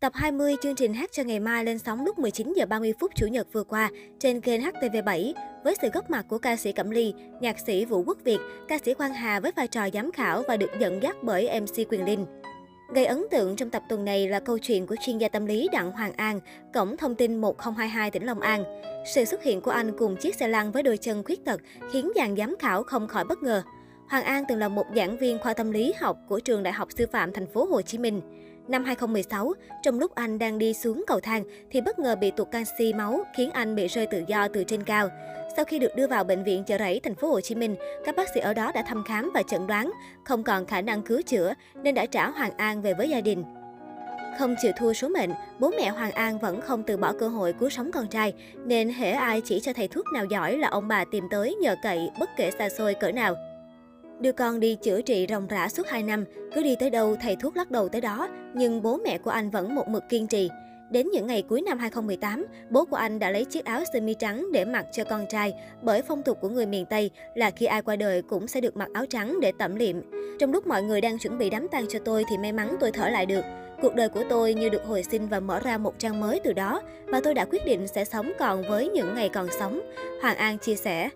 Tập 20 chương trình Hát cho ngày mai lên sóng lúc 19 giờ 30 phút Chủ nhật vừa qua trên kênh HTV7 với sự góp mặt của ca sĩ Cẩm Ly, nhạc sĩ Vũ Quốc Việt, ca sĩ Quang Hà với vai trò giám khảo và được dẫn dắt bởi MC Quyền Linh. Gây ấn tượng trong tập tuần này là câu chuyện của chuyên gia tâm lý Đặng Hoàng An, cổng thông tin 1022 tỉnh Long An. Sự xuất hiện của anh cùng chiếc xe lăn với đôi chân khuyết tật khiến dàn giám khảo không khỏi bất ngờ. Hoàng An từng là một giảng viên khoa tâm lý học của trường Đại học Sư phạm thành phố Hồ Chí Minh. Năm 2016, trong lúc anh đang đi xuống cầu thang thì bất ngờ bị tụt canxi máu khiến anh bị rơi tự do từ trên cao. Sau khi được đưa vào bệnh viện chợ rẫy thành phố Hồ Chí Minh, các bác sĩ ở đó đã thăm khám và chẩn đoán không còn khả năng cứu chữa nên đã trả Hoàng An về với gia đình. Không chịu thua số mệnh, bố mẹ Hoàng An vẫn không từ bỏ cơ hội cứu sống con trai, nên hễ ai chỉ cho thầy thuốc nào giỏi là ông bà tìm tới nhờ cậy bất kể xa xôi cỡ nào. Đưa con đi chữa trị ròng rã suốt 2 năm, cứ đi tới đâu thầy thuốc lắc đầu tới đó, nhưng bố mẹ của anh vẫn một mực kiên trì. Đến những ngày cuối năm 2018, bố của anh đã lấy chiếc áo sơ mi trắng để mặc cho con trai, bởi phong tục của người miền Tây là khi ai qua đời cũng sẽ được mặc áo trắng để tẩm liệm. Trong lúc mọi người đang chuẩn bị đám tang cho tôi thì may mắn tôi thở lại được. Cuộc đời của tôi như được hồi sinh và mở ra một trang mới từ đó, và tôi đã quyết định sẽ sống còn với những ngày còn sống. Hoàng An chia sẻ.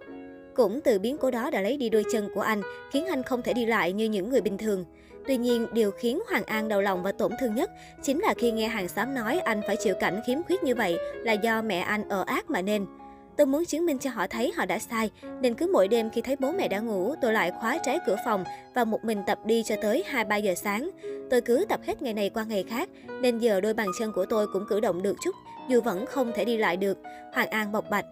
Cũng từ biến cố đó đã lấy đi đôi chân của anh, khiến anh không thể đi lại như những người bình thường. Tuy nhiên, điều khiến Hoàng An đau lòng và tổn thương nhất chính là khi nghe hàng xóm nói anh phải chịu cảnh khiếm khuyết như vậy là do mẹ anh ở ác mà nên. Tôi muốn chứng minh cho họ thấy họ đã sai, nên cứ mỗi đêm khi thấy bố mẹ đã ngủ, tôi lại khóa trái cửa phòng và một mình tập đi cho tới 2-3 giờ sáng. Tôi cứ tập hết ngày này qua ngày khác, nên giờ đôi bàn chân của tôi cũng cử động được chút, dù vẫn không thể đi lại được. Hoàng An bộc bạch.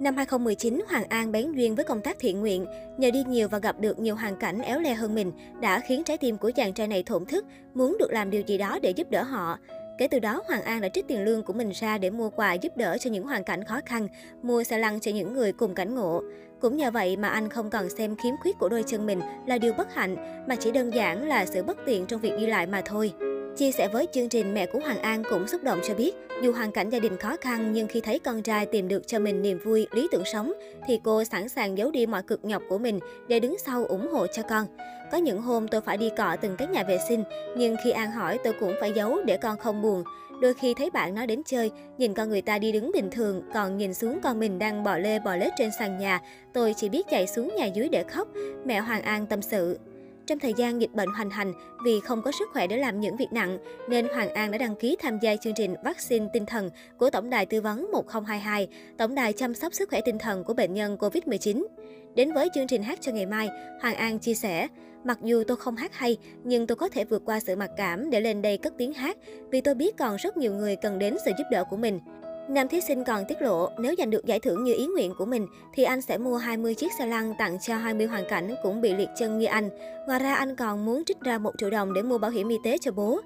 Năm 2019, Hoàng An bén duyên với công tác thiện nguyện. Nhờ đi nhiều và gặp được nhiều hoàn cảnh éo le hơn mình, đã khiến trái tim của chàng trai này thổn thức, muốn được làm điều gì đó để giúp đỡ họ. Kể từ đó, Hoàng An đã trích tiền lương của mình ra để mua quà giúp đỡ cho những hoàn cảnh khó khăn, mua xe lăn cho những người cùng cảnh ngộ. Cũng nhờ vậy mà anh không còn xem khiếm khuyết của đôi chân mình là điều bất hạnh, mà chỉ đơn giản là sự bất tiện trong việc đi lại mà thôi. Chia sẻ với chương trình, mẹ của Hoàng An cũng xúc động cho biết, dù hoàn cảnh gia đình khó khăn nhưng khi thấy con trai tìm được cho mình niềm vui, lý tưởng sống, thì cô sẵn sàng giấu đi mọi cực nhọc của mình để đứng sau ủng hộ cho con. Có những hôm tôi phải đi cọ từng cái nhà vệ sinh, nhưng khi An hỏi tôi cũng phải giấu để con không buồn. Đôi khi thấy bạn nó đến chơi, nhìn con người ta đi đứng bình thường, còn nhìn xuống con mình đang bò lê bò lết trên sàn nhà, tôi chỉ biết chạy xuống nhà dưới để khóc. Mẹ Hoàng An tâm sự. Trong thời gian dịch bệnh hoành hành, vì không có sức khỏe để làm những việc nặng, nên Hoàng An đã đăng ký tham gia chương trình vaccine tinh thần của Tổng đài tư vấn 1022, Tổng đài chăm sóc sức khỏe tinh thần của bệnh nhân COVID-19. Đến với chương trình hát cho ngày mai, Hoàng An chia sẻ, mặc dù tôi không hát hay, nhưng tôi có thể vượt qua sự mặc cảm để lên đây cất tiếng hát, vì tôi biết còn rất nhiều người cần đến sự giúp đỡ của mình. Nam thí sinh còn tiết lộ, nếu giành được giải thưởng như ý nguyện của mình, thì anh sẽ mua 20 chiếc xe lăn tặng cho 20 hoàn cảnh cũng bị liệt chân như anh. Ngoài ra, anh còn muốn trích ra 1 triệu đồng để mua bảo hiểm y tế cho bố.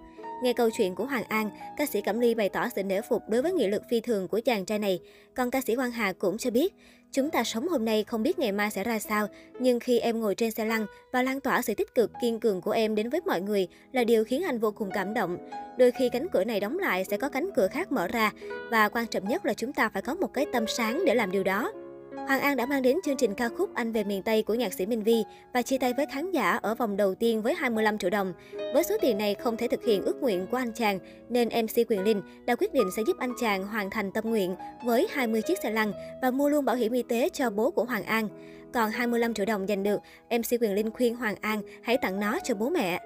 Nghe câu chuyện của Hoàng An, ca sĩ Cẩm Ly bày tỏ sự nể phục đối với nghị lực phi thường của chàng trai này. Còn ca sĩ Quang Hà cũng cho biết, chúng ta sống hôm nay không biết ngày mai sẽ ra sao, nhưng khi em ngồi trên xe lăn và lan tỏa sự tích cực kiên cường của em đến với mọi người là điều khiến anh vô cùng cảm động. Đôi khi cánh cửa này đóng lại sẽ có cánh cửa khác mở ra và quan trọng nhất là chúng ta phải có một cái tâm sáng để làm điều đó. Hoàng An đã mang đến chương trình ca khúc Anh về miền Tây của nhạc sĩ Minh Vi và chia tay với khán giả ở vòng đầu tiên với 25 triệu đồng. Với số tiền này không thể thực hiện ước nguyện của anh chàng, nên MC Quyền Linh đã quyết định sẽ giúp anh chàng hoàn thành tâm nguyện với 20 chiếc xe lăn và mua luôn bảo hiểm y tế cho bố của Hoàng An. Còn 25 triệu đồng giành được, MC Quyền Linh khuyên Hoàng An hãy tặng nó cho bố mẹ.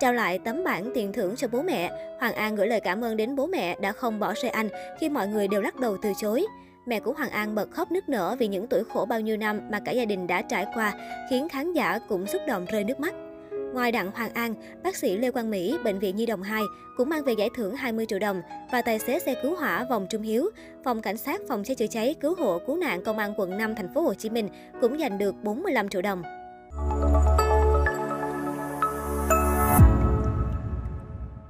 Trao lại tấm bản tiền thưởng cho bố mẹ, Hoàng An gửi lời cảm ơn đến bố mẹ đã không bỏ rơi anh khi mọi người đều lắc đầu từ chối. Mẹ của Hoàng An bật khóc nức nở vì những tuổi khổ bao nhiêu năm mà cả gia đình đã trải qua, khiến khán giả cũng xúc động rơi nước mắt. Ngoài Đặng Hoàng An, bác sĩ Lê Quang Mỹ, Bệnh viện Nhi Đồng 2 cũng mang về giải thưởng 20 triệu đồng và tài xế xe cứu hỏa vòng Trung Hiếu, phòng cảnh sát phòng cháy chữa cháy cứu hộ cứu nạn công an quận 5 thành phố Hồ Chí Minh cũng giành được 45 triệu đồng.